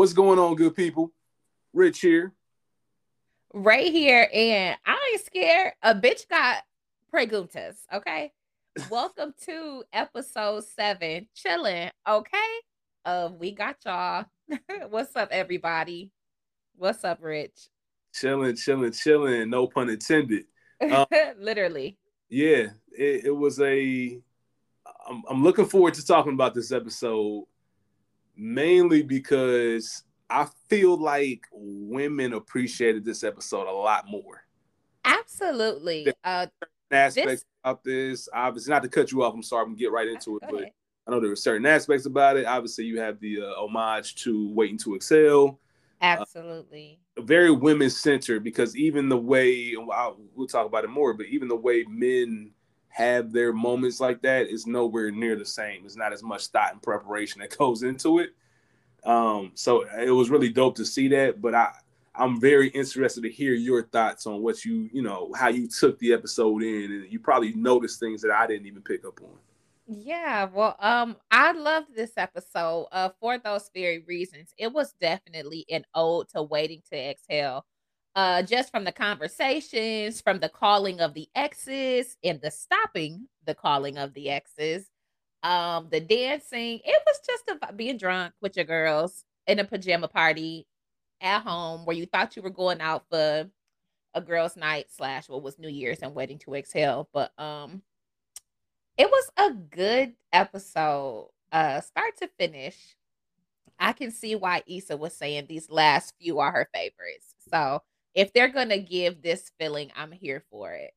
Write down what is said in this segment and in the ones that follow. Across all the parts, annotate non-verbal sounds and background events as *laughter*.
What's going on, good people? Rich here. Right here, and I ain't scared. A bitch got preguntas, okay? *laughs* Welcome to episode seven, chilling, okay? Uh, we got y'all. *laughs* What's up, everybody? What's up, Rich? Chilling, chilling, chilling. No pun intended. *laughs* Um, Literally. Yeah, it, it was a. I'm, I'm looking forward to talking about this episode mainly because I feel like women appreciated this episode a lot more. Absolutely. Uh, aspects this... about this, obviously, not to cut you off. I'm sorry, I'm gonna get right into it, but I know there were certain aspects about it. Obviously, you have the uh, homage to Waiting to Exhale. Absolutely. Uh, very women centered because even the way I'll, we'll talk about it more, but even the way men have their moments like that is nowhere near the same. It's not as much thought and preparation that goes into it. Um, so it was really dope to see that. But I I'm very interested to hear your thoughts on what you you know how you took the episode in, and you probably noticed things that I didn't even pick up on. Yeah, well, um, I loved this episode uh for those very reasons. It was definitely an ode to waiting to exhale uh just from the conversations from the calling of the exes and the stopping the calling of the exes um the dancing it was just about being drunk with your girls in a pajama party at home where you thought you were going out for a girls night slash what was new year's and Waiting to exhale but um it was a good episode uh start to finish i can see why Issa was saying these last few are her favorites so if they're gonna give this feeling, I'm here for it.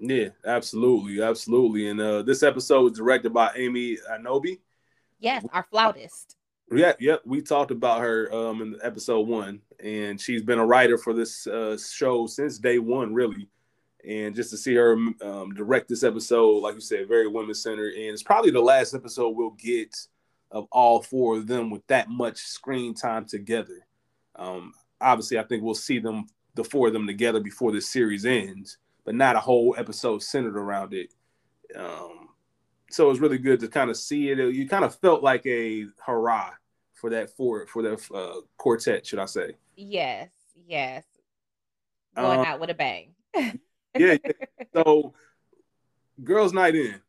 Yeah, absolutely, absolutely. And uh this episode was directed by Amy Aniobi. Yes, our flautist. Yeah, yep. We talked about her um in episode one, and she's been a writer for this uh, show since day one, really. And just to see her um, direct this episode, like you said, very women centered, and it's probably the last episode we'll get of all four of them with that much screen time together. Um, obviously, I think we'll see them, the four of them together before this series ends, but not a whole episode centered around it. Um, so it was really good to kind of see it. You kind of felt like a hurrah for that for for that uh, quartet, should I say? Yes, yes, going um, out with a bang. *laughs* yeah, yeah. So, girls' night in.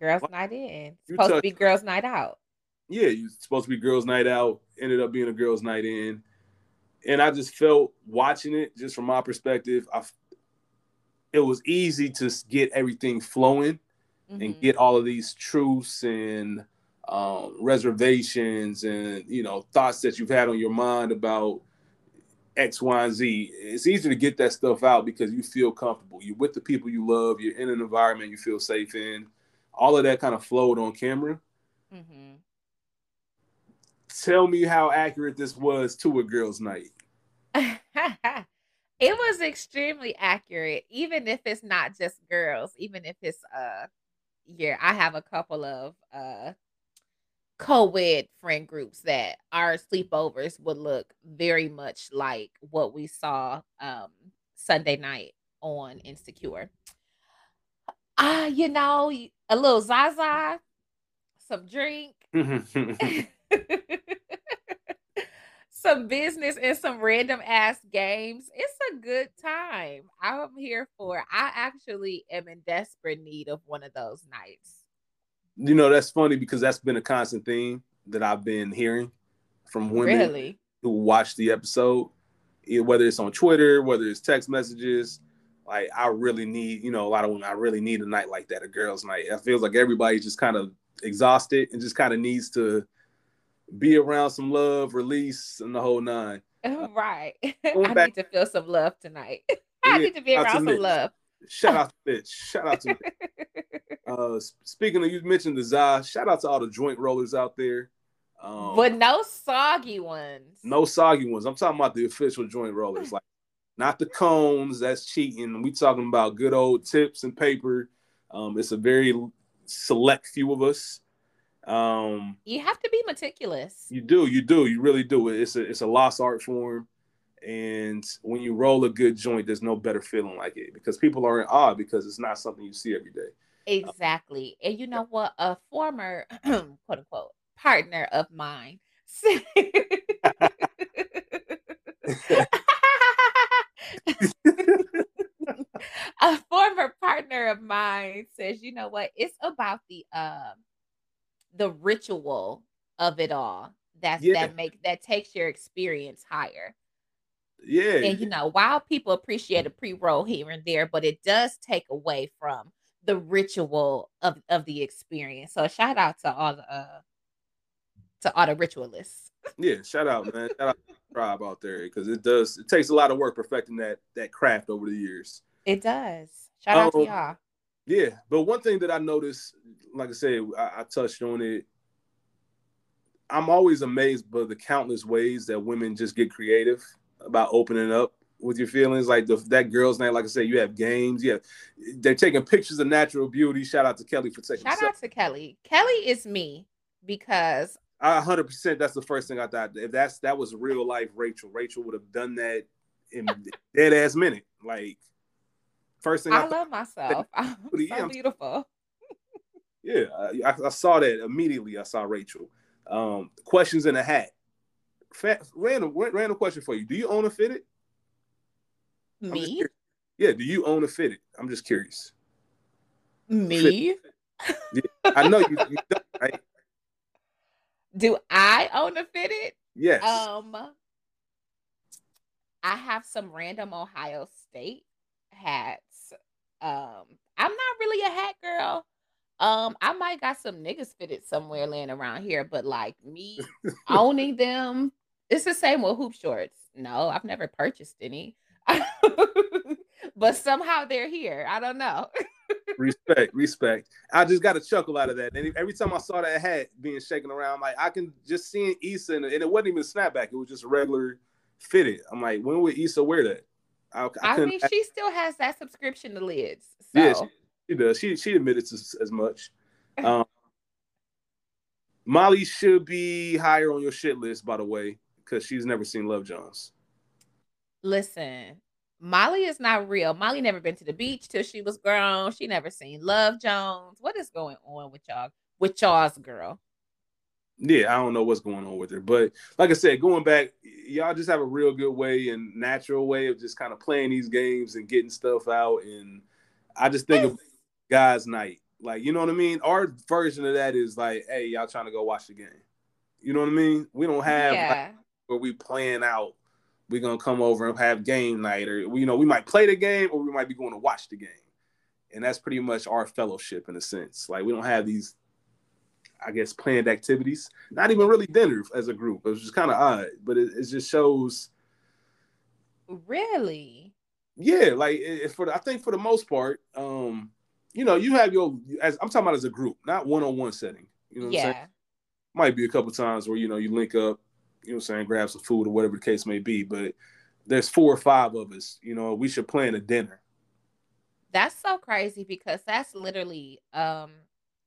Girls' night in. Supposed to be girls' night out. Yeah, you supposed to be girls' night out. Ended up being a girls' night in and I just felt watching it, just from my perspective, I, it was easy to get everything flowing mm-hmm. and get all of these truths and um, reservations and you know thoughts that you've had on your mind about X, Y, and Z. It's easy to get that stuff out because you feel comfortable. You're with the people you love. You're in an environment you feel safe in. All of that kind of flowed on camera. Mm-hmm tell me how accurate this was to a girl's night. *laughs* it was extremely accurate, even if it's not just girls, even if it's uh yeah, I have a couple of uh co-ed friend groups that our sleepovers would look very much like what we saw um Sunday night on Insecure. Ah, uh, you know, a little Zaza, some drink. *laughs* *laughs* some business and some random ass games. It's a good time. I'm here for. I actually am in desperate need of one of those nights. You know, that's funny because that's been a constant theme that I've been hearing from women really? who watch the episode, whether it's on Twitter, whether it's text messages. Like, I really need, you know, a lot of women, I really need a night like that, a girls' night. It feels like everybody's just kind of exhausted and just kind of needs to be around some love, release, and the whole nine. Right. *laughs* I back, need to feel some love tonight. *laughs* I need to be around some love. Shout out to Mitch. Shout out to *laughs* uh, speaking of, you mentioned the Za. Shout out to all the joint rollers out there. Um, but no soggy ones. No soggy ones. I'm talking about the official joint rollers, like not the cones. That's cheating. We talking about good old tips and paper. Um, it's a very select few of us. Um, you have to be meticulous. You do, you do, you really do. It's a it's a lost art form, and when you roll a good joint, there's no better feeling like it because people are in awe because it's not something you see every day. Exactly, and you know what? A former *clears throat* quote unquote partner of mine *laughs* *laughs* *laughs* a former partner of mine says, you know what? It's about the um the ritual of it all. That's Yeah. that make that takes your experience higher. Yeah. And you know, while people appreciate a pre-roll here and there, but it does take away from the ritual of of the experience. So shout out to all the uh to all the ritualists. Yeah, shout out, man. Shout out to the tribe out there because it does. It takes a lot of work perfecting that that craft over the years. It does. Shout out to Um, y'all. Yeah, but one thing that I noticed, like I said, I, I touched on it. I'm always amazed by the countless ways that women just get creative about opening up with your feelings. Like the, that girl's name, like I said, you have games. Yeah, they're taking pictures of natural beauty. Shout out to Kelly for taking. Shout out to Kelly. Kelly is me because I 100. percent That's the first thing I thought. If that's that was real life Rachel, Rachel would have done that in *laughs* dead ass minute. Like first thing I, I love myself. *laughs* I'm so yeah. beautiful. Yeah, I, I- saw that immediately. I saw Rachel. Um, questions in a hat. Random, random question for you. Do you own a fitted? Me? Yeah. Do you own a fitted? I'm just curious. Me? I know you. you don't, right? Do I own a fitted? Yes. Um I have some random Ohio State hats. Um, I'm not really a hat girl. Um, I might got some niggas fitted somewhere laying around here, but like me *laughs* owning them, it's the same with hoop shorts. No, I've never purchased any. *laughs* but somehow they're here. I don't know. *laughs* respect, respect. I just got a chuckle out of that. And every time I saw that hat being shaken around, like I can just seeing Issa, and it wasn't even a snapback. It was just a regular fitted. I'm like, when would Issa wear that? I, I I mean, she still has that subscription to lids. So Yeah, she, she does. She she admitted to as much. *laughs* Um, Molly should be higher on your shit list, by the way, because she's never seen Love Jones. Listen, Molly is not real. Molly never been to the beach till she was grown. She never seen Love Jones. What is going on with y'all? With y'all's girl? Yeah, I don't know what's going on with her, but like I said, going back, y'all just have a real good way and natural way of just kind of playing these games and getting stuff out. And I just think of guys' night, like you know what I mean. Our version of that is like, hey, y'all trying to go watch the game. You know what I mean? We don't have like, where we plan out we're gonna come over and have game night or you know we might play the game or we might be going to watch the game and that's pretty much our fellowship in a sense like we don't have these i guess planned activities not even really dinner as a group it was just kind of odd but it, it just shows Really? yeah like it, for the, i think for the most part um you know you have your as i'm talking about as a group not one-on-one setting you know what i'm saying yeah. might be a couple times where you know you link up, you know what I'm saying, grab some food or whatever the case may be. But there's four or five of us, you know, we should plan a dinner. That's so crazy because that's literally um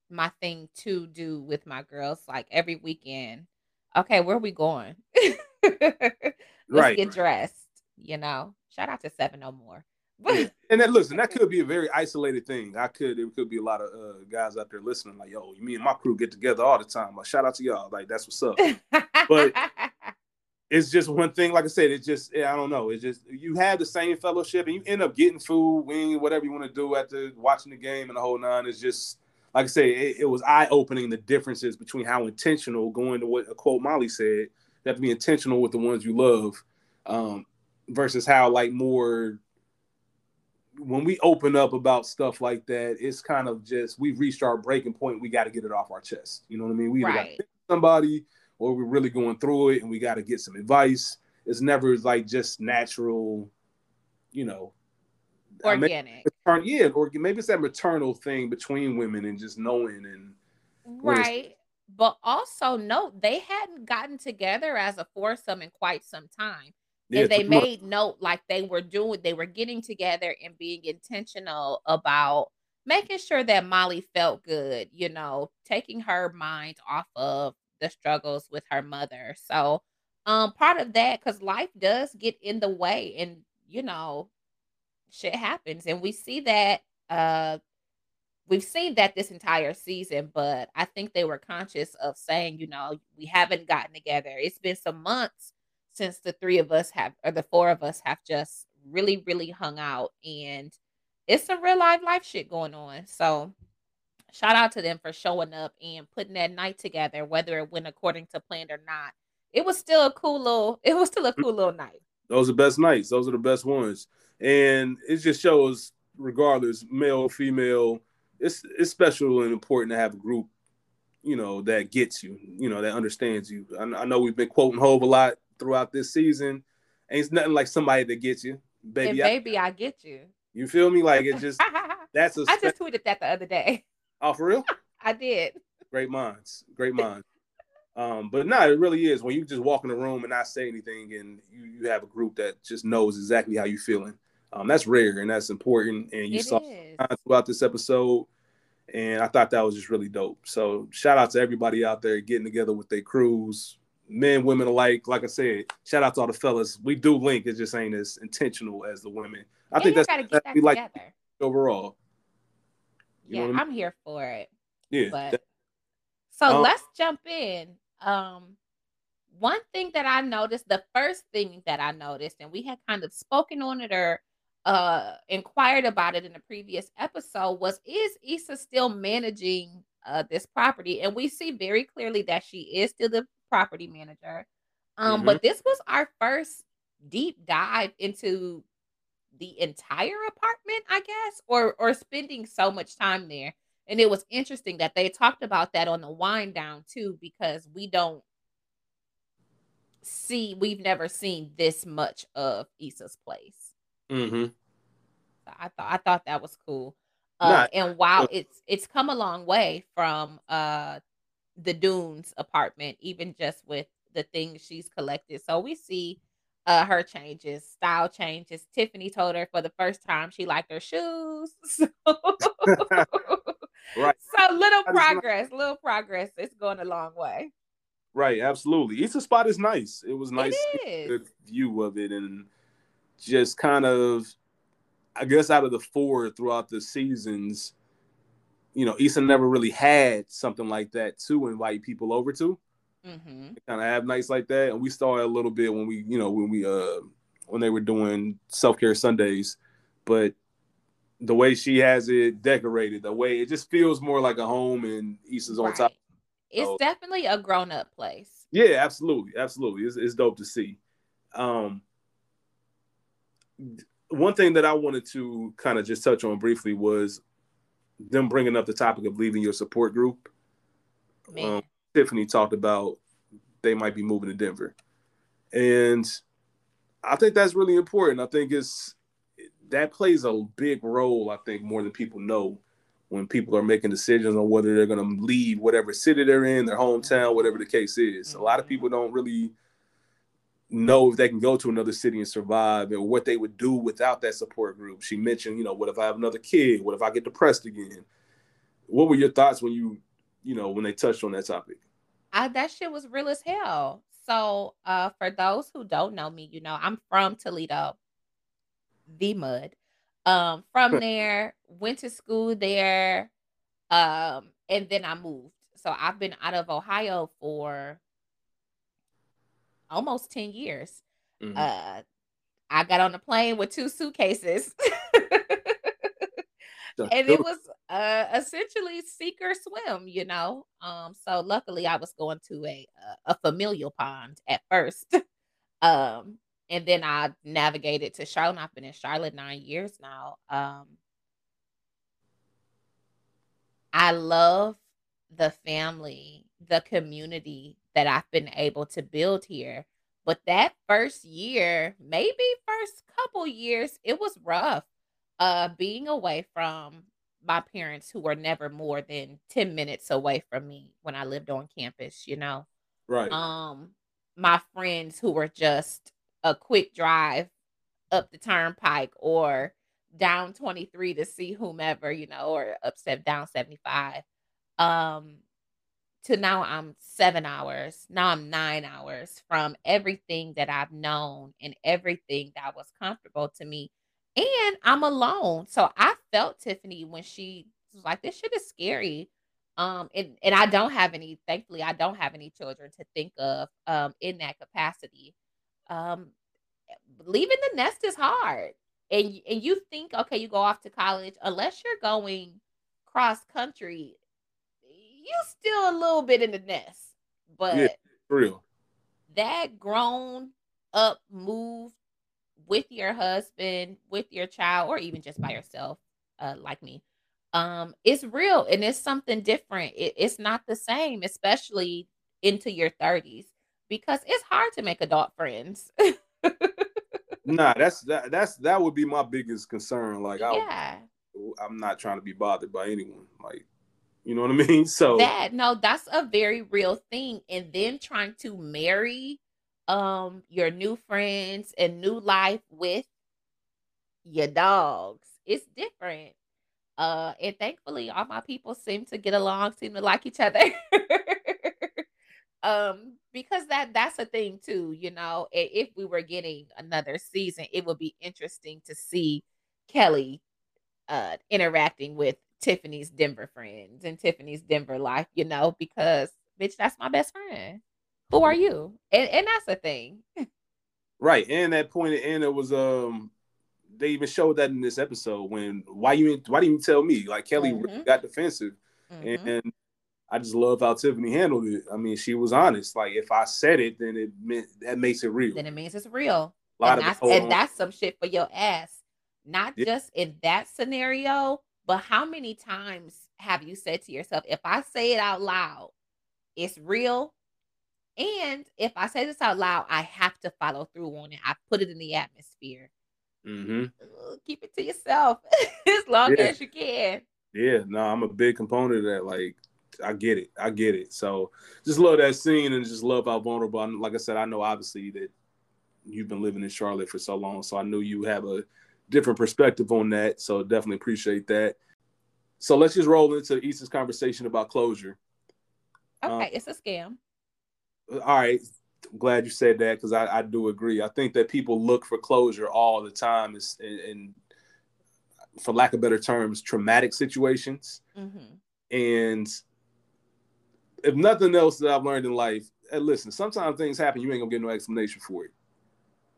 my thing to do with my girls. Like every weekend. Okay, where are we going? *laughs* Let's Right. get dressed. You know. Shout out to Seven No More. *laughs* And that listen, that could be a very isolated thing. I could it could be a lot of uh, guys out there listening, like, yo, me and my crew get together all the time. Like, shout out to y'all. Like, that's what's up. But- *laughs* it's just one thing, like I said, it's just I don't know. It's just you have the same fellowship and you end up getting food, wing, whatever you want to do after watching the game and the whole nine. It's just like I say, it, it was eye opening the differences between how intentional going to what a quote Molly said, you have to be intentional with the ones you love, um, versus how like more when we open up about stuff like that, it's kind of just we've reached our breaking point. We got to get it off our chest. You know what I mean? We either got somebody or we're really going through it and we got to get some advice. It's never like just natural, you know. Organic. matern- yeah, or maybe it's that maternal thing between women and just knowing and Right. But also note they hadn't gotten together as a foursome in quite some time. yeah, and they much. made note like they were doing they were getting together and being intentional about making sure that Molly felt good, you know, taking her mind off of the struggles with her mother. So um part of that cuz life does get in the way and you know shit happens and we see that uh we've seen that this entire season but I think they were conscious of saying, you know, we haven't gotten together. It's been some months since the three of us have or the four of us have just really, really hung out and it's some real life life shit going on. So shout out to them for showing up and putting that night together, whether it went according to plan or not. It was still a cool little, it was still a cool little night. Those are the best nights. Those are the best ones. And it just shows, regardless, male, female, it's it's special and important to have a group, you know, that gets you, you know, that understands you. I, I know we've been quoting Hove a lot throughout this season. Ain't nothing like somebody that gets you, baby. And baby, I, I get you. You feel me? Like it just *laughs* that's a. I just tweeted that the other day. Oh, for real? *laughs* I did. Great minds, great *laughs* minds. um, but no, it really is when you just walk in the room and not say anything, and you, you have a group that just knows exactly how you're feeling. Um, that's rare and that's important. And you it saw throughout this episode, and I thought that was just really dope. So shout out to everybody out there getting together with their crews, men, women alike. Like I said, shout out to all the fellas. We do link. It just ain't as intentional as the women. I think that's, that we like overall. You yeah, I mean? I'm here for it. Yeah. But so um, let's jump in. Um, one thing that I noticed, the first thing that I noticed, and we had kind of spoken on it or uh inquired about it in the previous episode, was is Issa still managing uh this property? And we see very clearly that she is still the property manager. Um, mm-hmm. but this was our first deep dive into the entire apartment, I guess, or or spending so much time there. And it was interesting that they talked about that on the wind down too, because we don't see, we've never seen this much of Issa's place. Mm-hmm. So I thought I thought that was cool. Uh, and while it's it's come a long way from uh the Dunes apartment, even just with the things she's collected. So we see uh, her changes, style changes. Tiffany told her for the first time she liked her shoes. *laughs* right. *laughs* So little progress, little progress. It's going a long way. Right, absolutely. Each spot is nice. It was nice good view of it and just kind of I guess out of the four throughout the seasons, you know, Issa never really had something like that to invite people over to. Mm-hmm. Kind of have nights like that, and we saw it a little bit when we, you know, when we uh when they were doing self care Sundays, but the way she has it decorated, the way it just feels more like a home, and Issa's right. on top. It's so, definitely a grown up place. Yeah, absolutely, absolutely. It's, it's dope to see. Um, one thing that I wanted to kind of just touch on briefly was them bringing up the topic of leaving your support group. Um, Tiffany talked about they might be moving to Denver. And I think that's really important. I think it's that plays a big role, I think, more than people know when people are making decisions on whether they're going to leave whatever city they're in, their hometown, whatever the case is. Mm-hmm. A lot of mm-hmm. people don't really know if they can go to another city and survive and what they would do without that support group. She mentioned, you know, what if I have another kid? What if I get depressed again? What were your thoughts when you, you know, when they touched on that topic? I, that shit was real as hell. So, uh, for those who don't know me, you know, I'm from Toledo, the mud. Um, from *laughs* there, went to school there, um, and then I moved. So I've been out of Ohio for almost 10 years. Mm-hmm. Uh, I got on a plane with two suitcases. *laughs* and it was uh, essentially seek or swim, you know. Um, so luckily I was going to a a familial pond at first. *laughs* um, and then I navigated to Charlotte. I've been in Charlotte nine years now. Um, I love the family, the community that I've been able to build here. But that first year, maybe first couple years, it was rough uh being away from my parents who were never more than 10 minutes away from me when I lived on campus, you know. Right. Um my friends who were just a quick drive up the turnpike or down 23 to see whomever, you know, or up step down 75. Um to now I'm 7 hours. Now I'm 9 hours from everything that I've known and everything that was comfortable to me and I'm alone. So I felt Tiffany when she was like, this shit is scary. Um, and, and I don't have any, thankfully, I don't have any children to think of um in that capacity. um, leaving the nest is hard. And, and you think, okay, you go off to college, unless you're going cross country, you still a little bit in the nest. But yeah, real. That grown up move with your husband, with your child, or even just by yourself, uh, like me, um, it's real and it's something different. It, it's not the same, especially into your 30s, because it's hard to make adult friends. *laughs* nah, that's that that's that would be my biggest concern. Like, yeah, I, I'm not trying to be bothered by anyone. You know what I mean? *laughs* So that no, that's a very real thing. And then trying to marry um your new friends and new life with your dogs, it's different. Uh, and thankfully, all my people seem to get along, seem to like each other. *laughs* um, because that that's a thing too. You know, if we were getting another season, it would be interesting to see Kelly uh interacting with Tiffany's Denver friends and Tiffany's Denver life. You know, because bitch, that's my best friend. Who are you? And and that's the thing. right, and that point, and it was um they even showed that in this episode when why you why didn't you tell me? Like Kelly mm-hmm. got defensive, mm-hmm. and I just love how Tiffany handled it. I mean, she was honest. Like if I said it, then it meant that makes it real. Then it means it's real. A And that's, and that's some shit for your ass. Not yeah. just in that scenario, but how many times have you said to yourself, if I say it out loud, it's real. And if I say this out loud, I have to follow through on it. I put it in the atmosphere. Mm-hmm. Keep it to yourself *laughs* as long yeah. as you can. Yeah, no, I'm a big component of that. Like, I get it. I get it. So just love that scene and just love how vulnerable. I'm, like I said, I know obviously that you've been living in Charlotte for so long, so I knew you have a different perspective on that. So definitely appreciate that. So let's just roll into Issa's conversation about closure. Okay, um, it's a scam. All right. I'm glad you said that because I, I, do agree. I think that people look for closure all the time, is in, for lack of better terms, traumatic situations. Mm-hmm. And if nothing else that I've learned in life, listen, sometimes things happen, you ain't gonna get no explanation for it.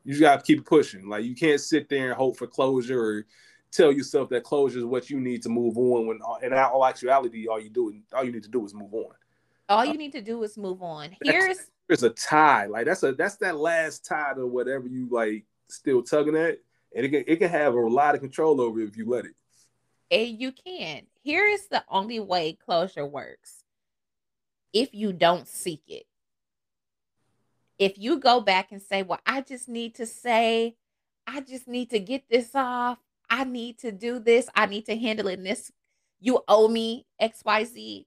You just gotta keep pushing. Like you can't sit there and hope for closure or tell yourself that closure is what you need to move on. When in all actuality, all you do, all you need to do is move on. All you uh, need to do is move on. *laughs* Here's there's a tie. Like that's a that's that last tie to whatever you like still tugging at. And it can it can have a lot of control over if you let it. And you can. Here is the only way closure works. If you don't seek it. If you go back and say, Well, I just need to say, I just need to get this off. I need to do this. I need to handle it this. You owe me XYZ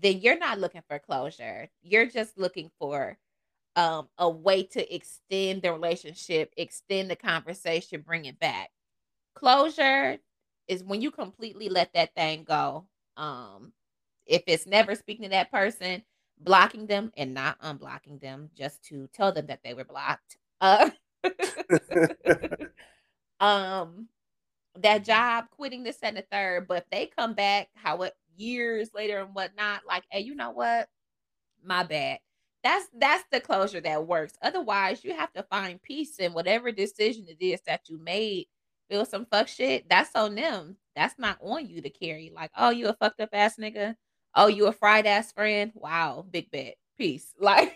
then you're not looking for closure. You're just looking for um, a way to extend the relationship, extend the conversation, bring it back. Closure is when you completely let that thing go. Um, if it's never speaking to that person, blocking them and not unblocking them just to tell them that they were blocked. Uh, *laughs* um, that job, quitting the third, but if they come back, how it years later and whatnot, like, hey, you know what? My bad. That's that's the closure that works. Otherwise, you have to find peace in whatever decision it is that you made. Feel some fuck shit. That's on them. That's not on you to carry. Like, oh, you a fucked up ass nigga. Oh, you a fried ass friend. Wow, big bet. Peace. *laughs* Like,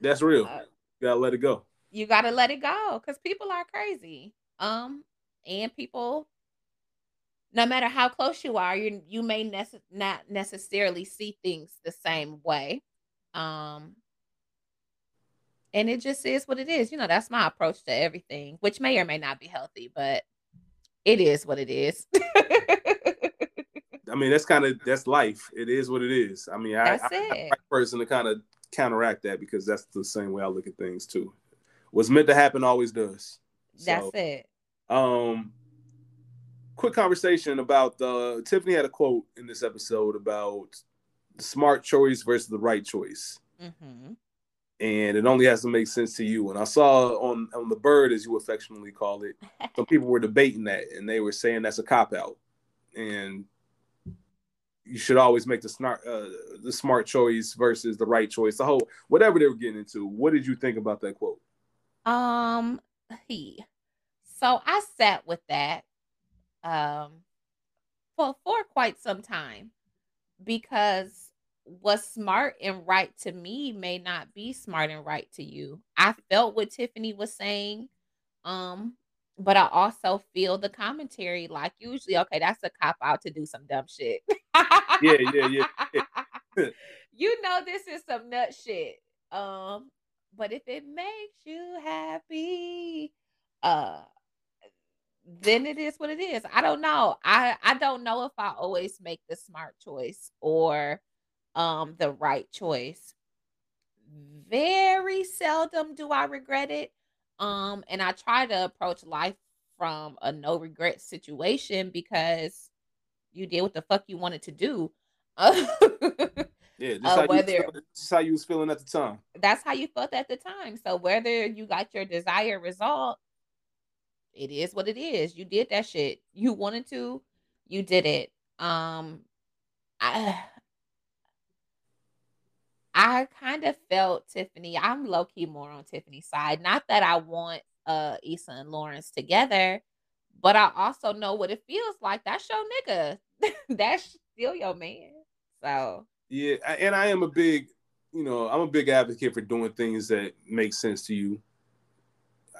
that's real. Uh, gotta let it go. You gotta let it go because people are crazy. Um, and people no matter how close you are, you you may nece- not necessarily see things the same way. Um, and it just is what it is. You know, that's my approach to everything, which may or may not be healthy, but it is what it is. *laughs* I mean, that's kind of that's life. It is what it is. I mean, I, I, I'm the person to kind of counteract that because that's the same way I look at things too. What's meant to happen always does. That's so, it. Um, quick conversation about the Tiffany had a quote in this episode about the smart choice versus the right choice. Mm-hmm. And it only has to make sense to you. And I saw on on the bird, as you affectionately call it, some people were debating that, and they were saying that's a cop out, and you should always make the smart uh, the smart choice versus the right choice. The whole whatever they were getting into. What did you think about that quote? Um, he. So I sat with that um for for quite some time because what's smart and right to me may not be smart and right to you. I felt what Tiffany was saying. Um, but I also feel the commentary like usually, okay, that's a cop out to do some dumb shit. *laughs* yeah, yeah, yeah. *laughs* you know this is some nut shit. Um, but if it makes you happy, uh then it is what it is. I don't know. I I don't know if I always make the smart choice or um the right choice. Very seldom do I regret it. Um and I try to approach life from a no regret situation because you did what the fuck you wanted to do. *laughs* yeah, just, uh, how whether, you just how you was feeling at the time. That's how you felt at the time. So whether you got your desired result, it is what it is. You did that shit. You wanted to, you did it. Um I I kind of felt Tiffany. I'm low key more on Tiffany's side. Not that I want uh Issa and Lawrence together, but I also know what it feels like. That's your nigga. *laughs* That's still your man. So yeah, and I am a big, you know, I'm a big advocate for doing things that make sense to you.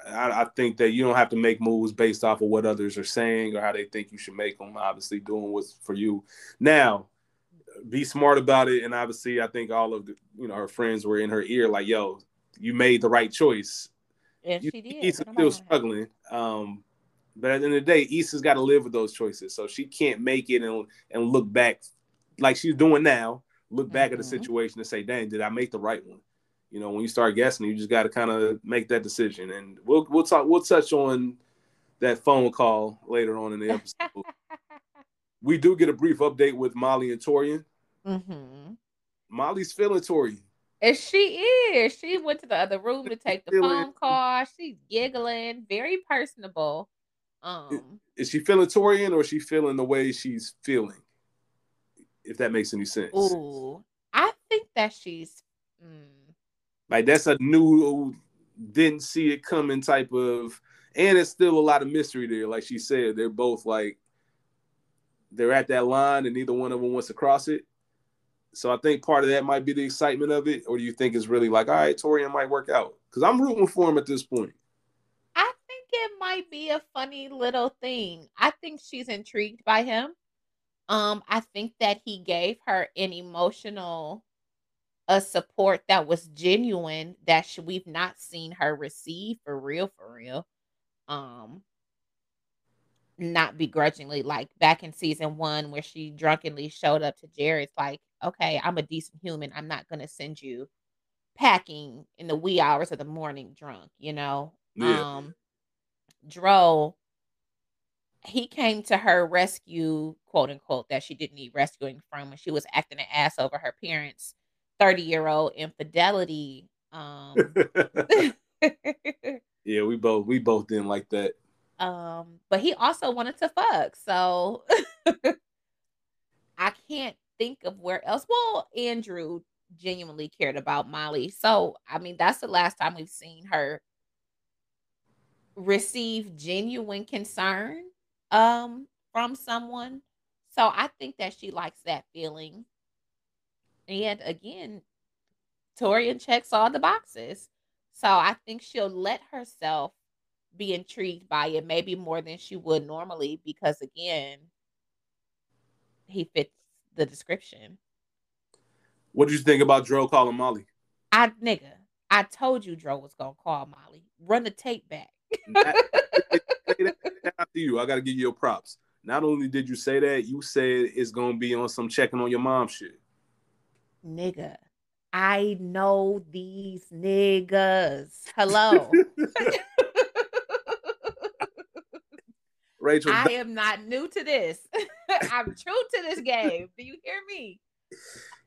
I, I, think that you don't have to make moves based off of what others are saying or how they think you should make them. Obviously, doing what's for you. Now, be smart about it. And obviously, I think all of the, you know, her friends were in her ear, like, "Yo, you made the right choice." And you, she did. Issa's still struggling. Um, but at the end of the day, Issa's got to live with those choices. So she can't make it and and look back like she's doing now. Look back mm-hmm. at the mm-hmm. situation and say, "Dang, did I make the right one?" You know, when you start guessing, you just got to kind of make that decision. And we'll we'll talk. We'll touch on that phone call later on in the episode. *laughs* we do get a brief update with Molly and Taurean. Mm-hmm. Molly's feeling Taurean. And she is. She went to the other room to take the phone call. She's giggling, very personable. Um, is she feeling Taurean or is she feeling the way she's feeling? If that makes any sense. Ooh, I think that she's. Mm, like that's a new, didn't see it coming type of, and it's still a lot of mystery there. Like she said, they're both like, they're at that line, and neither one of them wants to cross it. So I think part of that might be the excitement of it, or do you think it's really like, all right, Taurean might work out? Because I'm rooting for him at this point. I think it might be a funny little thing. I think she's intrigued by him. Um, I think that he gave her an emotional a support that was genuine that she, we've not seen her receive for real for real um not begrudgingly like back in season one where she drunkenly showed up to jared's like okay i'm a decent human i'm not going to send you packing in the wee hours of the morning drunk you know yeah. um dro he came to her rescue quote unquote that she didn't need rescuing from when she was acting an ass over her parents 30 year old infidelity. Um, *laughs* yeah, we both we both didn't like that. Um, but he also wanted to fuck, so *laughs* I can't think of where else. Well, Andrew genuinely cared about Molly, so I mean that's the last time we've seen her receive genuine concern um from someone. So I think that she likes that feeling. And again, Taurean checks all the boxes. So I think she'll let herself be intrigued by it, maybe more than she would normally, because again, he fits the description. What did you think about Dro calling Molly? I nigga, I told you Dro was gonna call Molly. Run the tape back. After you, I gotta give you your props. Not only did you say that, you said it's gonna be on some checking on your mom shit nigga. I know these niggas. Hello. *laughs* *laughs* Rachel, I am not new to this. *laughs* I'm true to this game. Do you hear me?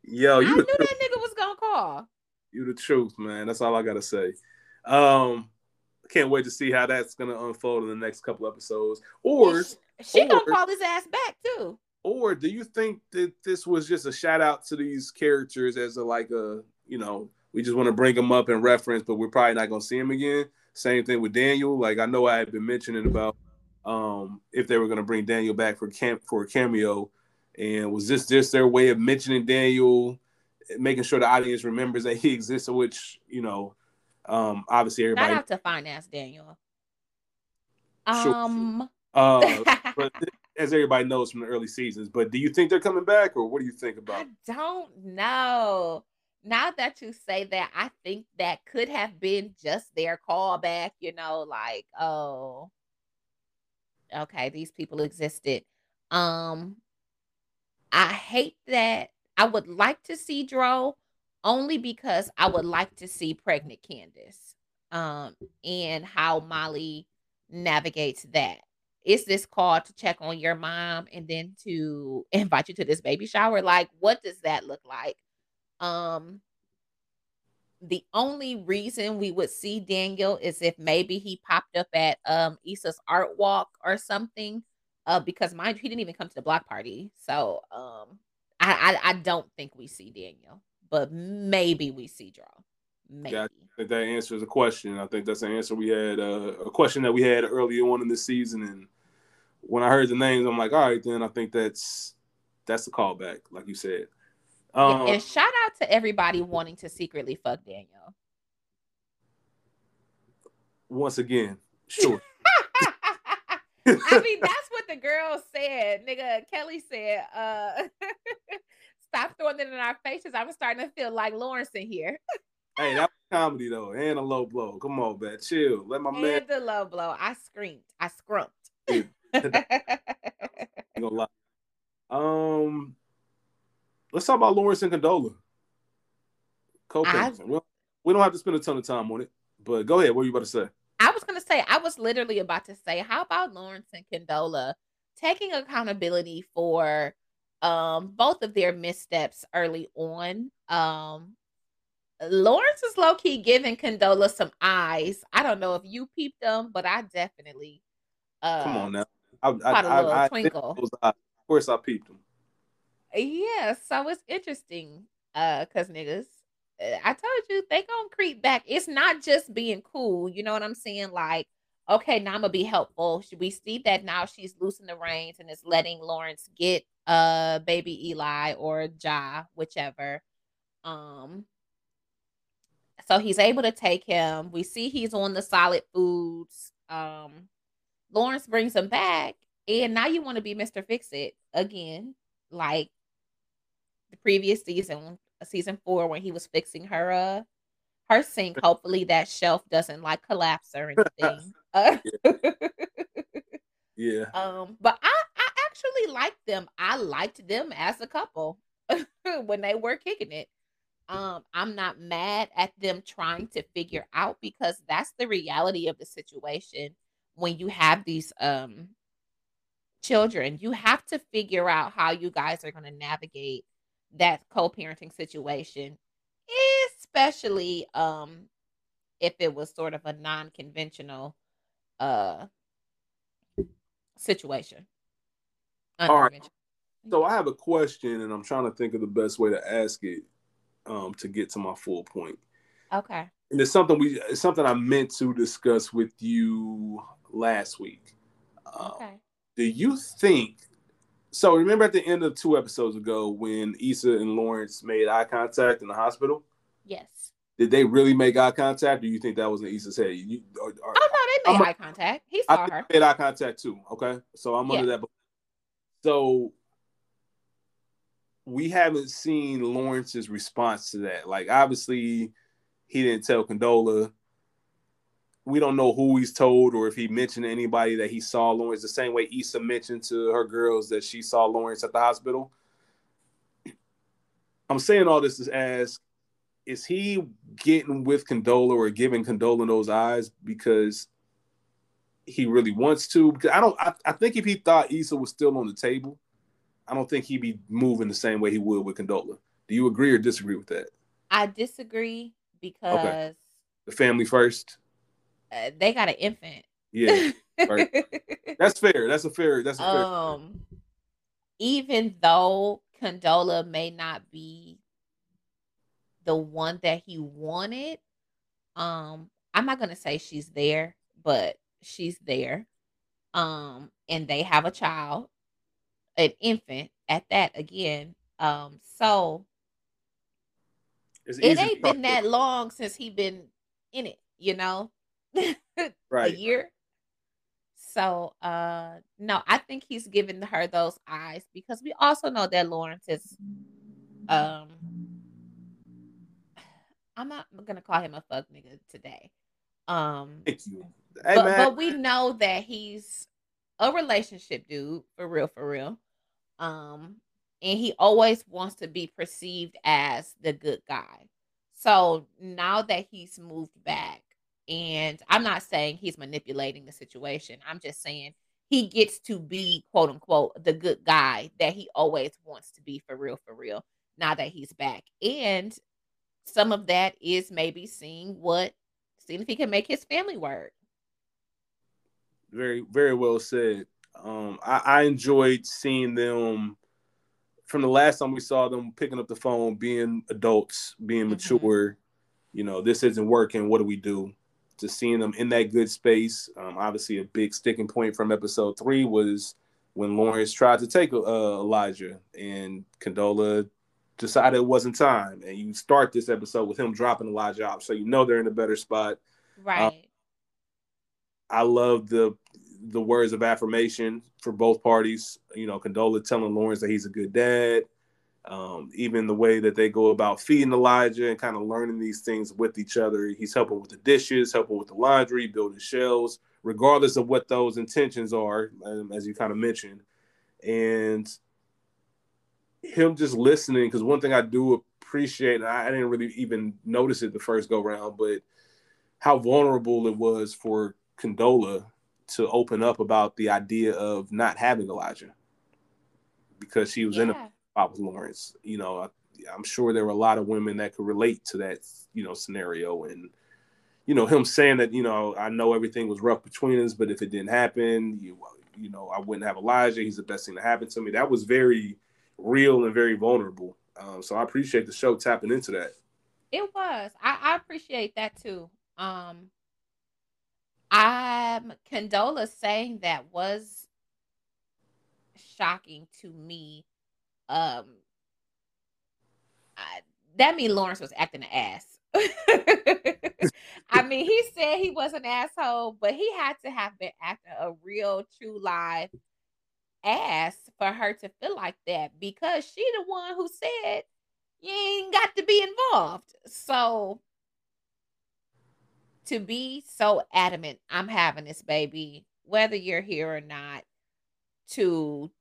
Yo, you I knew that nigga was gonna call. You the truth, man. That's all I gotta say. Um, can't wait to see how that's gonna unfold in the next couple episodes. Or she, she or, gonna call his ass back too. Or do you think that this was just a shout out to these characters as a like a you know we just want to bring them up in reference, but we're probably not gonna see them again. Same thing with Daniel. Like I know I had been mentioning about um, if they were going to bring Daniel back for camp for a cameo, and was this just their way of mentioning Daniel, making sure the audience remembers that he exists, which you know, um, obviously everybody. Shout out to Finance Daniel. Um. Uh, *laughs* but as everybody knows from the early seasons, but do you think they're coming back, or what do you think about? I don't know. Now that you say that, I think that could have been just their callback. You know, like oh, okay, these people existed. Um, I hate that. I would like to see Dro only because I would like to see pregnant Candace. Um, and how Molly navigates that. Is this call to check on your mom and then to *laughs* invite you to this baby shower? Like, what does that look like? Um, the only reason we would see Daniel is if maybe he popped up at um Issa's art walk or something. Uh, because mind you, he didn't even come to the block party. So um I I, I don't think we see Daniel, but maybe we see Dro. Maybe. Yeah, I think that answers a question. I think that's an answer we had uh, a question that we had earlier on in the season. And when I heard the names, I'm like, all right, then I think that's that's the callback, like you said. Um, and shout out to everybody wanting to secretly fuck Daniel. Once again, sure. *laughs* I mean, that's what the girl said. Nigga, Kelly said, uh, *laughs* stop throwing it in our faces. I'm starting to feel like Lawrence in here. *laughs* hey, that was comedy though, and a low blow. Come on, man, chill. Let my and man. And the low blow. I screamed. I scrumped. *laughs* gonna lie. Um, let's talk about Lawrence and Condola. I... We don't have to spend a ton of time on it, but go ahead. What are you about to say? I was gonna say, I was literally about to say, how about Lawrence and Condola taking accountability for um both of their missteps early on? Um Lawrence is low key giving Condola some eyes. I don't know if you peeped them, but I definitely uh come on now. I, I, a little I, twinkle. of course, I peeped them. Yeah, so it's interesting. Uh, cause niggas, eh, I told you they gonna creep back. It's not just being cool. You know what I'm saying? Like, okay, now I'm gonna be helpful. We see that now she's loosening the reins and is letting Lawrence get uh baby Eli or Ja, whichever. Um, so he's able to take him. We see he's on the solid foods. Um, Lawrence brings him back, and now you want to be Mr. Fix It again. Like the previous season, season four, when he was fixing her uh her sink. *laughs* Hopefully that shelf doesn't like collapse or anything. *laughs* *laughs* uh, yeah. Um, but I I actually liked them. I liked them as a couple when they were kicking it. Um, I'm not mad at them trying to figure out because that's the reality of the situation when you have these um children. You have to figure out how you guys are going to navigate that co-parenting situation, especially um if it was sort of a non-conventional uh situation. All right. So I have a question and I'm trying to think of the best way to ask it um to get to my full point. Okay. And it's something we it's something I meant to discuss with you last week. Um, okay. Do you think so remember at the end of two episodes ago when Issa and Lawrence made eye contact in the hospital? Yes. Did they really make eye contact, or you think that was in Issa's head? You, or, or, oh no, they made I'm, eye contact. He saw I her. Made eye contact too. Okay, so I'm yeah. under that. So we haven't seen Lawrence's response to that. Like obviously, he didn't tell Condola we don't know who he's told or if he mentioned to anybody that he saw Lawrence the same way Issa mentioned to her girls that she saw Lawrence at the hospital. I'm saying all this is as is he getting with Condola or giving Condola those eyes because he really wants to? Because I don't I, I think if he thought Issa was still on the table, I don't think he'd be moving the same way he would with Condola. Do you agree or disagree with that? I disagree because okay. the family first uh, they got an infant. Yeah, *laughs* right. that's fair. That's a fair. That's a fair. Um, even though Condola may not be the one that he wanted, um, I'm not gonna say she's there, but she's there. Um, and they have a child, an infant at that again. Um, so It's it ain't been that long since he been in it, you know, *laughs* right. a year. So, uh, no, I think he's giving her those eyes because we also know that Lawrence is, um, I'm not gonna call him a fuck nigga today. Um. Hey but but we know that he's a relationship dude for real, for real. Um, and he always wants to be perceived as the good guy. So now that he's moved back, and I'm not saying he's manipulating the situation, I'm just saying he gets to be quote unquote the good guy that he always wants to be for real, for real. Now that he's back, and some of that is maybe seeing what, seeing if he can make his family work. very very well said. Um, I, I enjoyed seeing them from the last time we saw them picking up the phone, being adults, being Mhm. mature. You know, this isn't working. What do we do? To seeing them in that good space. Um, obviously, a big sticking point from episode three was when Lawrence tried to take uh, Elijah, and Condola decided it wasn't time. And you start this episode with him dropping Elijah off, so you know they're in a better spot. Right. I love the the words of affirmation for both parties. You know, Condola telling Lawrence that he's a good dad. Um, even the way that they go about feeding Elijah and kind of learning these things with each other. He's helping with the dishes, helping with the laundry, building shelves, regardless of what those intentions are, um, as you kind of mentioned. And him just listening, because one thing I do appreciate, and I, I didn't really even notice it the first go round, but how vulnerable it was for Condola to open up about the idea of not having Elijah because she was in a Yeah. spot with Lawrence. You know, I, I'm sure there were a lot of women that could relate to that, you know, scenario. And, you know, him saying that, you know, I know everything was rough between us, but if it didn't happen, you, you know, I wouldn't have Elijah. He's the best thing to happen to me. That was very real and very vulnerable. Um, so I appreciate the show tapping into that. It was. I, I appreciate that too. Um I'm Condola saying that was shocking to me. Um I, that mean Lawrence was acting an ass. *laughs* I mean, he said he was an asshole, but he had to have been acting a real true live ass for her to feel like that because she the one who said you ain't got to be involved. So to be so adamant, I'm having this baby, whether you're here or not, to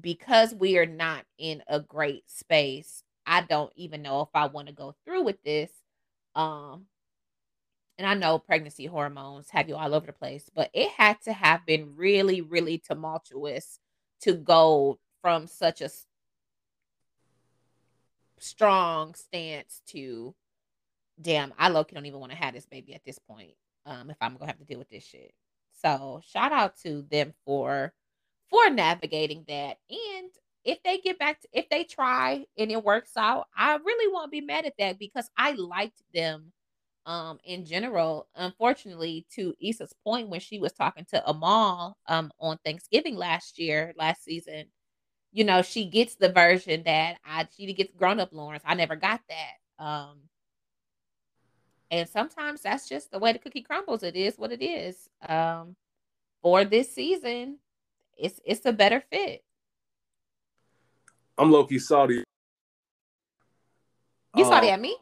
because we are not in a great space, I don't even know if I want to go through with this. Um, and I know pregnancy hormones have you all over the place, but it had to have been really, really tumultuous to go from such a strong stance to damn, I low don't even want to have this baby at this point. Um, if I'm gonna have to deal with this shit. So shout out to them for for navigating that. And if they get back to if they try and it works out, I really won't be mad at that because I liked them um in general. Unfortunately, to Issa's point when she was talking to Amal um on Thanksgiving last year, last season, you know, she gets the version that I she gets grown up Lawrence. I never got that. Um and sometimes that's just the way the cookie crumbles. It is what it is. Um for this season, it's it's a better fit. I'm Loki Saudi. You saw Um, that at me?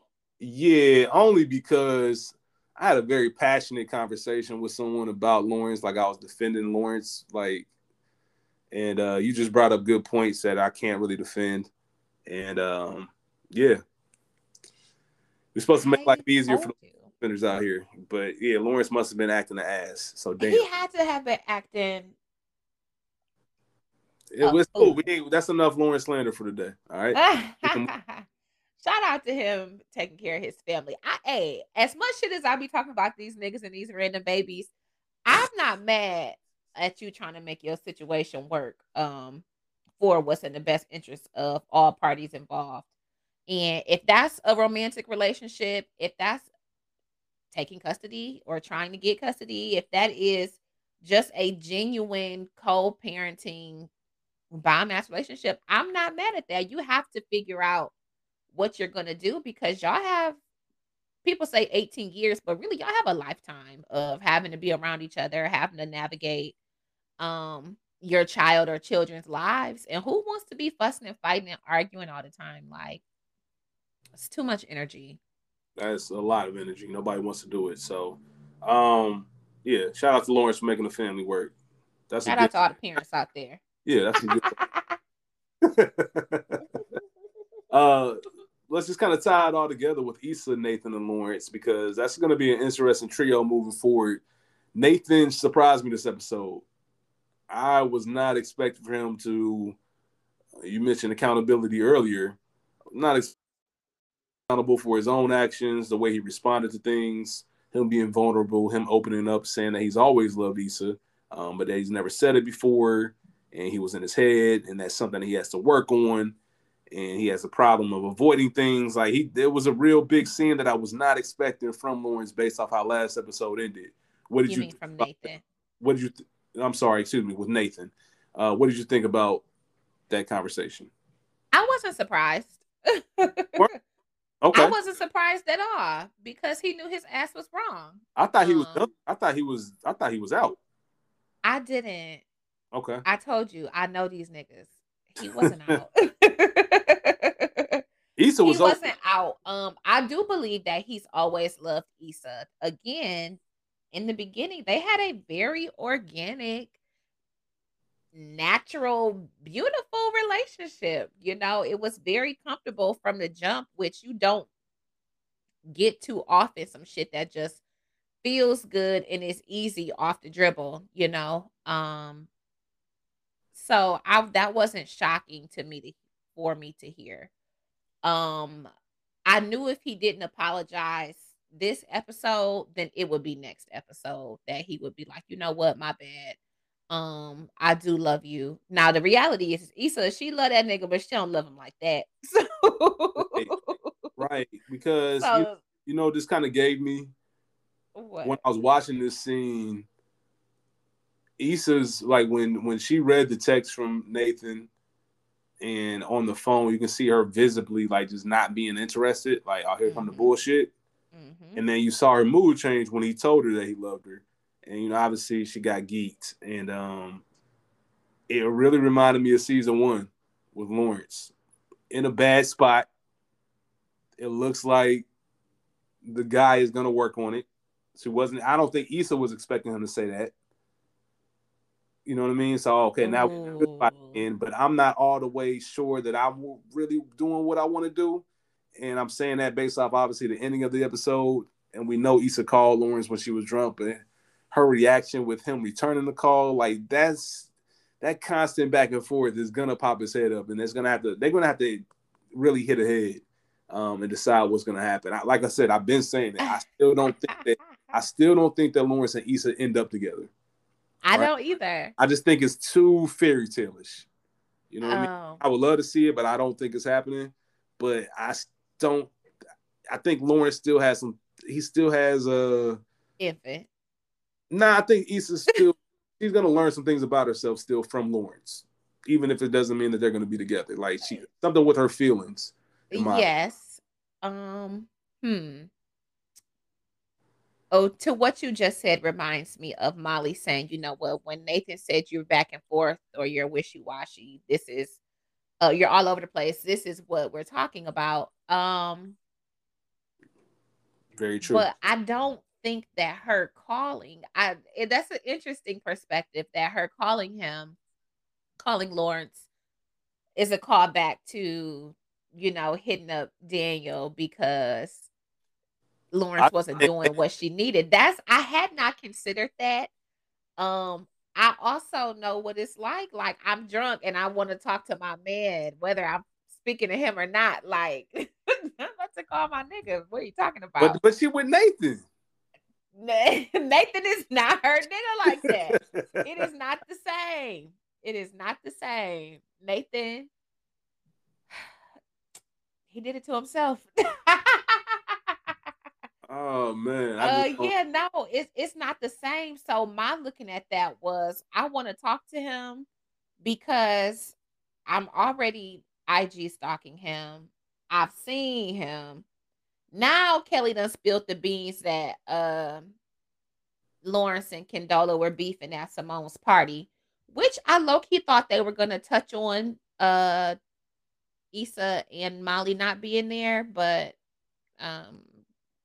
Yeah, only because I had a very passionate conversation with someone about Lawrence, like I was defending Lawrence, like, and uh, you just brought up good points that I can't really defend, and um, yeah, we're supposed to make life easier for the defenders out here, but yeah, Lawrence must have been acting the ass. So damn, He had to have been acting. it was cool. We that's enough Lawrence slander for the day. All right, *laughs* Shout out to him taking care of his family. I hey, as much shit as I be talking about these niggas and these random babies, I'm not mad at you trying to make your situation work um for what's in the best interest of all parties involved. And if that's a romantic relationship, if that's taking custody or trying to get custody, if that is just a genuine co-parenting biomass relationship, I'm not mad at that. You have to figure out what you're gonna do because y'all have people say 18 years, but really y'all have a lifetime of having to be around each other, having to navigate um your child or children's lives. And who wants to be fussing and fighting and arguing all the time? Like it's too much energy. That's a lot of energy. Nobody wants to do it. So um yeah, shout out to Lawrence for making the family work. That's shout out to all the parents out there. Yeah, that's good. *laughs* *laughs* uh let's just kind of tie it all together with Issa, Nathan, and Lawrence because that's going to be an interesting trio moving forward. Nathan surprised me this episode. I was not expecting for him to. You mentioned accountability earlier. Not accountable for his own actions, the way he responded to things, him being vulnerable, him opening up, saying that he's always loved Issa, um, but that he's never said it before, and he was in his head, and that's something he has to work on and he has a problem of avoiding things. Like he, there was a real big scene that I was not expecting from Lawrence based off how last episode ended. What did you, you mean from Nathan? What did you? Th- I'm sorry, excuse me, with Nathan. Uh, what did you think about that conversation? I wasn't surprised. *laughs* okay. I wasn't surprised at all because he knew his ass was wrong. I thought he um, was. Done. I thought he was. I thought he was out. I didn't. Okay. I told you. I know these niggas. He wasn't *laughs* out. *laughs* Issa was he wasn't out. Um, I do believe that he's always loved Issa. Again, in the beginning, they had a very organic, natural, beautiful relationship. You know, it was very comfortable from the jump, which you don't get too often. Some shit that just feels good and is easy off the dribble, you know. Um, so I that wasn't shocking to me to for me to hear. Um I knew if he didn't apologize this episode, then it would be next episode that he would be like, you know what, my bad. Um, I do love you. Now the reality is Issa, she love that nigga, but she don't love him like that. *laughs* So right, right. because so, you, you, know, this kind of gave me what? when I was watching this scene Issa's like when when she read the text from Nathan and on the phone, you can see her visibly like just not being interested. Like, oh, here mm-hmm. come the bullshit. Mm-hmm. And then you saw her mood change when he told her that he loved her. And you know, obviously she got geeked. And um it really reminded me of season one with Lawrence. In a bad spot. It looks like the guy is gonna work on it. She wasn't I don't think Issa was expecting him to say that. You know what I mean? So okay, now we're in, but I'm not all the way sure that I'm really doing what I want to do. And I'm saying that based off obviously the ending of the episode. And we know Issa called Lawrence when she was drunk, but her reaction with him returning the call, like that's that constant back and forth is gonna pop his head up, and it's gonna have to they're gonna have to really hit ahead um, and decide what's gonna happen. I, like I said, I've been saying that I still don't think that I still don't think that Lawrence and Issa end up together. I right? don't either. I just think it's too fairy tale-ish. You know what oh. I mean? Oh. I would love to see it, but I don't think it's happening. But I don't. I think Lawrence still has some. He still has a infant. Nah, I think Issa's *laughs* still. she's gonna learn some things about herself still from Lawrence, even if it doesn't mean that they're gonna be together. Like she something with her feelings. Yes. Um. Hmm. Oh, to what you just said reminds me of Molly saying, you know, well, when Nathan said you're back and forth or you're wishy washy, this is, uh, you're all over the place. This is what we're talking about. Um, very true. But I don't think that her calling, I that's an interesting perspective that her calling him, calling Lawrence, is a callback to, you know, hitting up Daniel because Lawrence I, wasn't doing what she needed. That's I had not considered that. Um, I also know what it's like. Like I'm drunk and I want to talk to my man, whether I'm speaking to him or not. Like I'm about to call my nigga. What are you talking about? But but she with Nathan. *laughs* Nathan is not her nigga like that. it is *laughs* not the same. It is not the same. Nathan, *sighs* he did it to himself. *laughs* Oh man. uh yeah, no, it's it's not the same. So my looking at that was I want to talk to him because I'm already IG stalking him. I've seen him. Now Kelly done spilled the beans that um Lawrence and Condola were beefing at Simone's party, which I low key thought they were gonna touch on uh Issa and Molly not being there, but um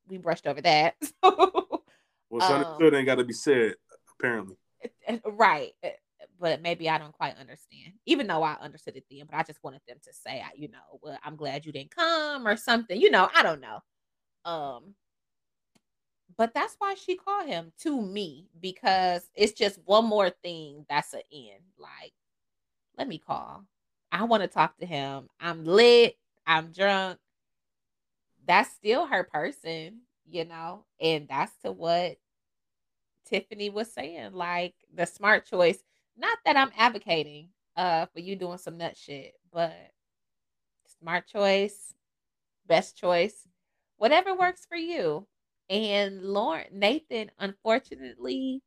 we brushed over that. *laughs* What's um, understood ain't gotta be said, apparently. Right. But maybe I don't quite understand, even though I understood it then. But I just wanted them to say, you know, well, I'm glad you didn't come or something. You know, I don't know. Um, but that's why she called him to me because it's just one more thing that's an end. Like, let me call. I want to talk to him. I'm lit. I'm drunk. That's still her person, you know, and that's to what Tiffany was saying. Like the smart choice. Not that I'm advocating uh for you doing some nut shit, but smart choice, best choice, whatever works for you. And Lauren, Nathan, unfortunately,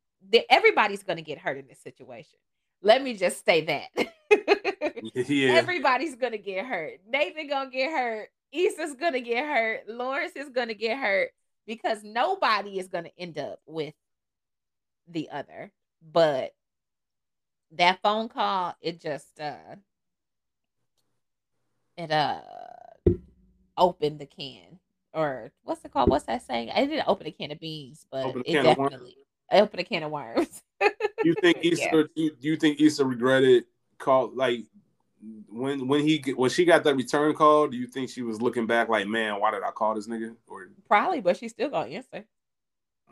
everybody's to get hurt in this situation. Let me just say that. *laughs* yeah. Everybody's to get hurt. Nathan to get hurt. Issa's to get hurt. Lawrence is to get hurt because nobody is to end up with the other. But that phone call, it just uh it uh opened the can or what's it called? What's that saying? I didn't open a can of beans, but it definitely—I opened a can of worms. you think Issa? *laughs* Yeah. You, you think Issa regretted call like when when he when she got that return call? Do you think she was looking back like, man, why did I call this nigga? Or probably, but she still gonna answer.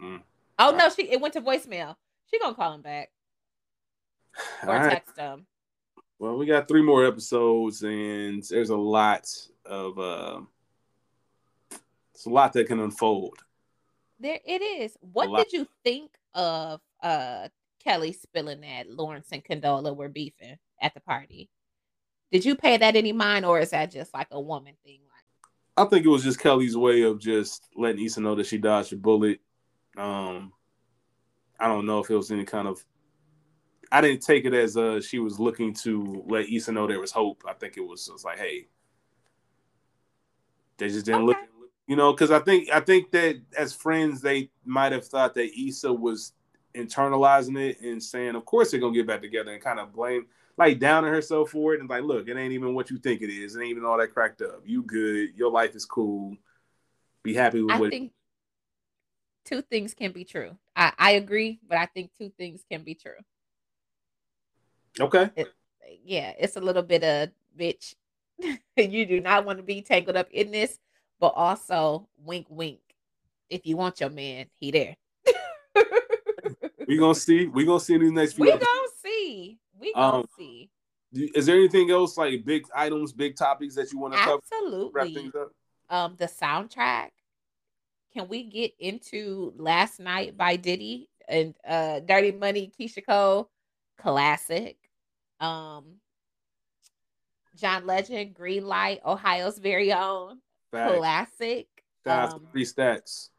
Mm. Oh no, she it went to voicemail. She gonna call him back or right. text him. Well, we got three more episodes, and there's a lot of uh, it's a lot that can unfold. There it is. What did you think of uh Kelly spilling that Lawrence and Condola were beefing at the party? Did you pay that any mind, or is that just like a woman thing? I think it was just Kelly's way of just letting Issa know that she dodged a bullet. Um, I don't know if it was any kind of. I didn't take it as uh she was looking to let Issa know there was hope. I think it was just like, hey, they just didn't okay. look you know, because I think I think that as friends they might have thought that Issa was internalizing it and saying, of course they're gonna get back together and kind of blame like downing herself for it and like, look, it ain't even what you think it is. It ain't even all that cracked up. You good. Your life is cool. Be happy with I what. Think two things can be true. I, I agree, but I think two things can be true. Okay. It, yeah, it's a little bit of bitch. *laughs* you do not want to be tangled up in this but also wink wink. If you want your man, he there. *laughs* we gonna see. We gonna see in these next few. We episodes. gonna see. We gonna um, see. Is there anything else like big items, big topics that you want to cover? Absolutely. Um, the soundtrack. Can we get into "Last Night" by Diddy and uh, "Dirty Money" Keyshia Cole, classic. Um, John Legend, Green Light, Ohio's very own. Fact. classic. Shout out um, to Three Stacks.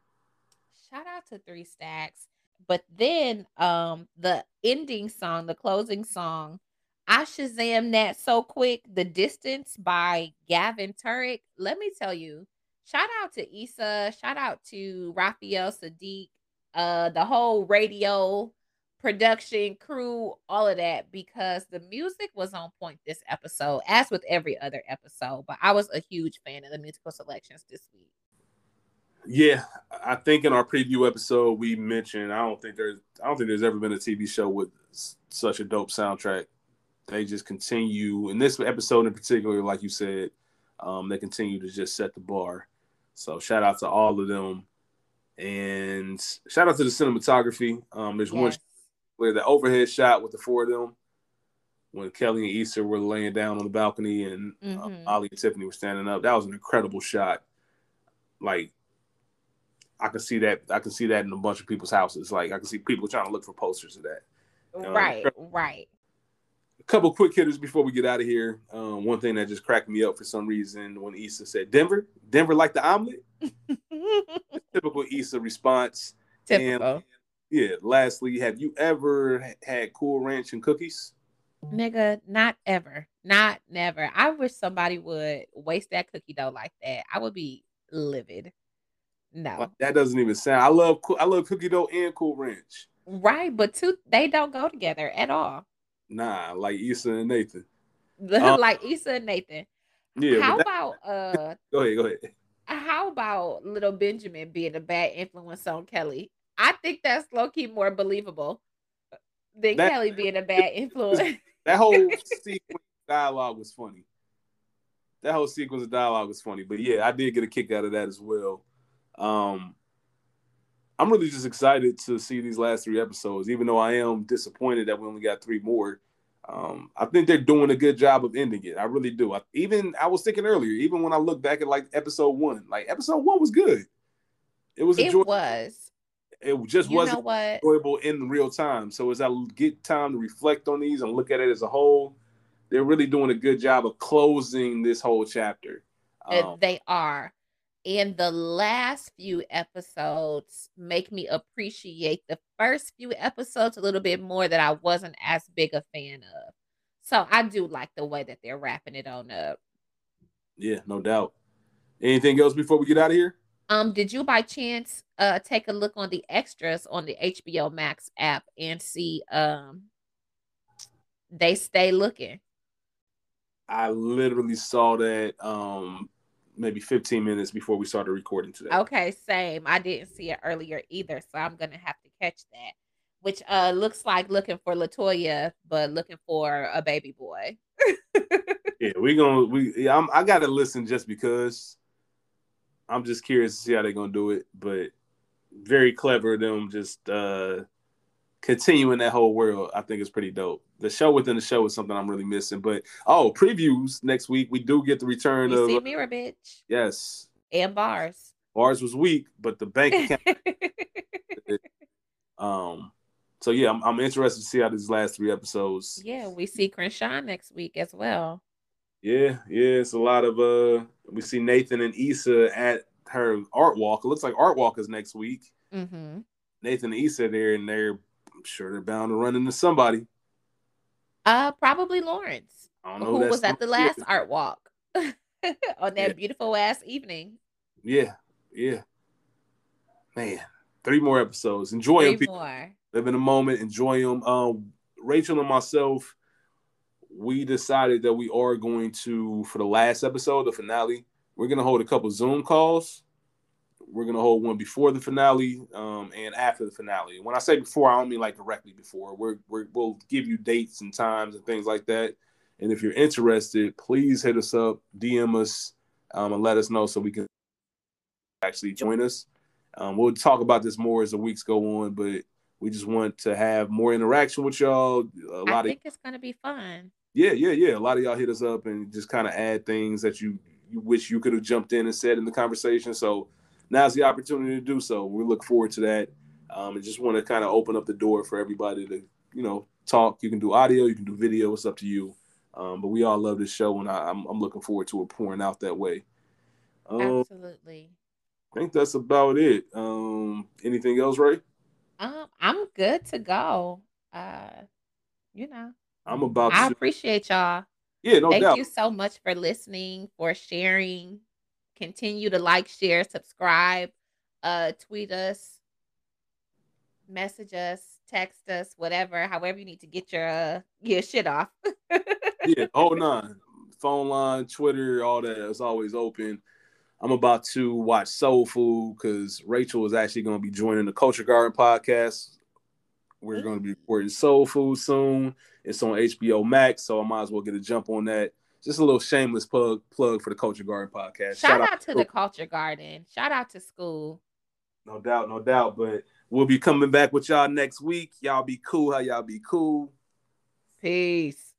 Shout out to Three Stacks. But then um the ending song, the closing song, I Shazam that so quick. The Distance by Gavin Turek. Let me tell you, shout out to Issa, shout out to Raphael Saadiq, uh, the whole Raedio production crew, all of that, because the music was on point this episode, as with every other episode. But I was a huge fan of the musical selections this week. Yeah, I think in our preview episode we mentioned I don't think there's I don't think there's ever been a TV show with such a dope soundtrack. They just continue in this episode in particular, like you said, um, they continue to just set the bar. So shout out to all of them, and shout out to the cinematography. Um, there's yes. one where the overhead shot with the four of them when Kelly and Issa were laying down on the balcony and uh, mm-hmm. Molly and Tiffany were standing up. That was an incredible shot. Like I can see that. I can see that in a bunch of people's houses. Like I can see people trying to look for posters of that. Right, right. A couple quick hitters before we get out of here. Um, one thing that just cracked me up for some reason when Issa said Denver, Denver like the omelet. *laughs* Typical Issa response. Typical. And, yeah. Lastly, have you ever had Cool Ranch and cookies? Nigga, not ever. Not never. I wish somebody would waste that cookie dough like that. I would be livid. No. Like, that doesn't even sound. I love I love cookie dough and Cool Ranch. Right, but two they don't go together at all. Nah, like Issa and Nathan. *laughs* Um, like Issa and Nathan. Yeah. How that, about uh *laughs* go ahead, go ahead. How about little Benjamin being a bad influence on Kelly? I think that's low key more believable than that, Kelly being a bad influence. *laughs* That whole sequence dialogue was funny. That whole sequence of dialogue was funny. But yeah, I did get a kick out of that as well. Um, I'm really just excited to see these last three episodes, even though I am disappointed that we only got three more. Um, I think they're doing a good job of ending it. I really do. I, even I was thinking earlier, even when I look back at like episode one, like episode one was good. It was. It was. It just you wasn't enjoyable in real time. So as I get time to reflect on these and look at it as a whole, they're really doing a good job of closing this whole chapter. Um, they are. And the last few episodes make me appreciate the first few episodes a little bit more that I wasn't as big a fan of. So I do like the way that they're wrapping it on up. Yeah, no doubt. Anything else before we get out of here? Um, did you by chance uh take a look on the extras on the HBO Max app and see um they stay looking? I literally saw that um maybe 15 minutes before we started recording today. Okay, same. I didn't see it earlier either, so I'm gonna have to catch that. Which uh looks like looking for Latoya, but looking for a baby boy. *laughs* yeah, we gonna we yeah, I'm, I gotta listen just because I'm just curious to see how they're gonna do it, but very clever them just uh continuing that whole world. I think is pretty dope. The show within the show is something I'm really missing. But oh, previews next week. We do get the return you of see Mirror Bitch. Yes. And bars. Bars was weak, but the bank account. *laughs* *laughs* um. So yeah, I'm, I'm interested to see how these last three episodes. Yeah, we see Crenshaw next week as well. Yeah, yeah, it's a lot of uh we see Nathan and Issa at her art walk. It looks like art walk is next week. Mm-hmm. Nathan and Issa there, and they're I'm sure they're bound to run into somebody. Uh, probably Lawrence, I don't know who was at the last kid. art walk *laughs* on that yeah. beautiful ass evening. Yeah, yeah, man. Three more episodes. Enjoy Three them. People. More. Live in the moment. Enjoy them. Um, Rachel and myself we decided that we are going to, for the last episode, the finale, we're going to hold a couple Zoom calls. We're going to hold one before the finale um, and after the finale. When I say before, I don't mean like directly before. We're, we're, we'll give you dates and times and things like that. And if you're interested, please hit us up, DM us, um, and let us know so we can actually join us. Um, we'll talk about this more as the weeks go on, but we just want to have more interaction with y'all. A lot I think of, it's going to be fun yeah, yeah, yeah. A lot of y'all hit us up and just kind of add things that you, you wish you could have jumped in and said in the conversation. So now's the opportunity to do so. We look forward to that. Um, and just want to kind of open up the door for everybody to, you know, talk. You can do audio, you can do video. It's up to you. Um, but we all love this show, and I, am I'm, I'm looking forward to it pouring out that way. Um, Absolutely. I think that's about it. Um, anything else, Ray? Um, I'm good to go. Uh, you know, I'm about. I to... appreciate y'all. Yeah, no Thank doubt. you so much for listening, for sharing. Continue to like, share, subscribe, uh, tweet us, message us, text us, whatever, however you need to get your uh, your shit off. *laughs* yeah, hold on. Phone line, Twitter, all that is always open. I'm about to watch Soul Food because Rachel is actually going to be joining the Culture Garden podcast. We're going to be recording Soul Food soon. It's on HBO Max, so I might as well get a jump on that. Just a little shameless plug plug for the Culture Garden podcast. Shout, Shout out, out, to the Culture Garden. Shout out to school. No doubt, no doubt. But we'll be coming back with y'all next week. Y'all be cool. How y'all be cool? Peace.